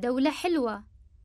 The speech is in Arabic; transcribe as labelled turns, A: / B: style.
A: دولة حلوة.